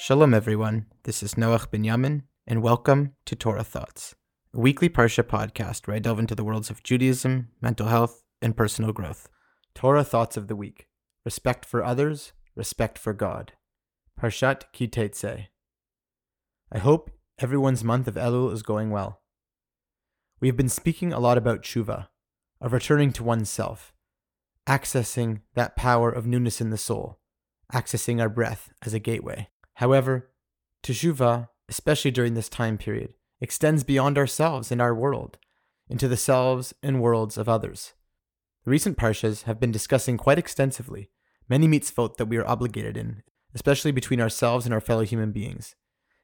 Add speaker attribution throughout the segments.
Speaker 1: Shalom, everyone. This is Noach Binyamin, and welcome to Torah Thoughts, a weekly Parsha podcast where I delve into the worlds of Judaism, mental health, and personal growth. Torah Thoughts of the Week Respect for others, respect for God. Parshat Ki Teitzei. I hope everyone's month of Elul is going well. We have been speaking a lot about tshuva, of returning to oneself, accessing that power of newness in the soul, accessing our breath as a gateway. However, teshuva, especially during this time period, extends beyond ourselves and our world, into the selves and worlds of others. The recent parshas have been discussing quite extensively many mitzvot that we are obligated in, especially between ourselves and our fellow human beings.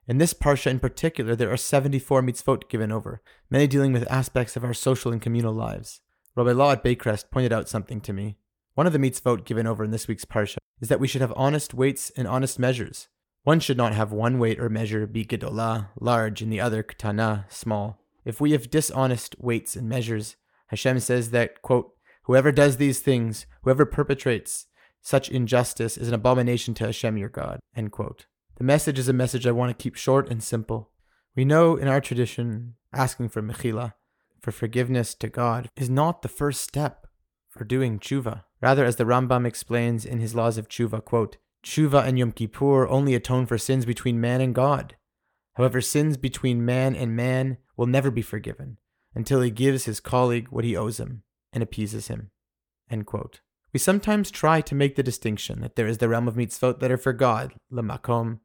Speaker 1: In this parsha in particular, there are 74 mitzvot given over, many dealing with aspects of our social and communal lives. Rabbi Law at Baycrest pointed out something to me. One of the mitzvot given over in this week's parsha is that we should have honest weights and honest measures. One should not have one weight or measure be gedolah, large, and the other ktana, small. If we have dishonest weights and measures, Hashem says that, quote, whoever does these things, whoever perpetrates such injustice is an abomination to Hashem your God, end quote. The message is a message I want to keep short and simple. We know in our tradition, asking for mechila, for forgiveness to God, is not the first step for doing tshuva. Rather, as the Rambam explains in his Laws of Tshuva, quote, Tshuva and Yom Kippur only atone for sins between man and God. However, sins between man and man will never be forgiven until he gives his colleague what he owes him and appeases him. We sometimes try to make the distinction that there is the realm of mitzvot that are for God, lemakom,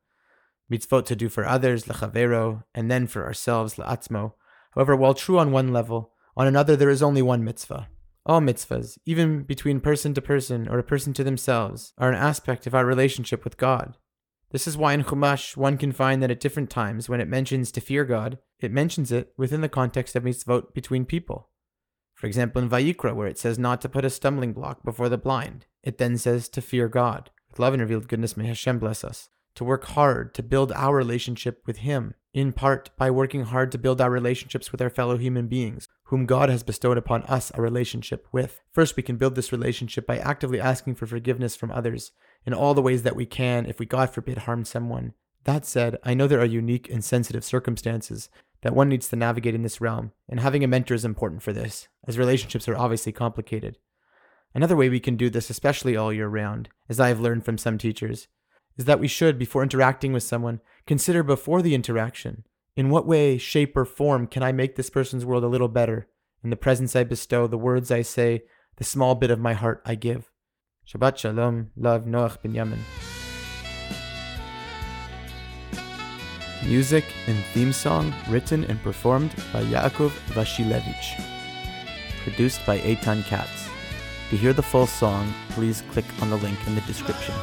Speaker 1: mitzvot to do for others, lechavero, and then for ourselves, la'atzmo. However, while true on one level, on another there is only one mitzvah, all mitzvahs, even between person to person or a person to themselves, are an aspect of our relationship with God. This is why in Chumash one can find that at different times when it mentions to fear God, it mentions it within the context of mitzvot between people. For example, in Vayikra, where it says not to put a stumbling block before the blind, it then says to fear God. With love and revealed goodness, may Hashem bless us. To work hard to build our relationship with Him, in part by working hard to build our relationships with our fellow human beings, whom God has bestowed upon us a relationship with. First, we can build this relationship by actively asking for forgiveness from others in all the ways that we can if we, God forbid, harm someone. That said, I know there are unique and sensitive circumstances that one needs to navigate in this realm, and having a mentor is important for this, as relationships are obviously complicated. Another way we can do this, especially all year round, as I have learned from some teachers, is that we should, before interacting with someone, consider before the interaction in what way, shape, or form can I make this person's world a little better? In the presence I bestow, the words I say, the small bit of my heart I give. Shabbat Shalom, love Noach ben Binyamin. Music and theme song written and performed by Yaakov Vashilevich. Produced by Eitan Katz. To hear the full song, please click on the link in the description.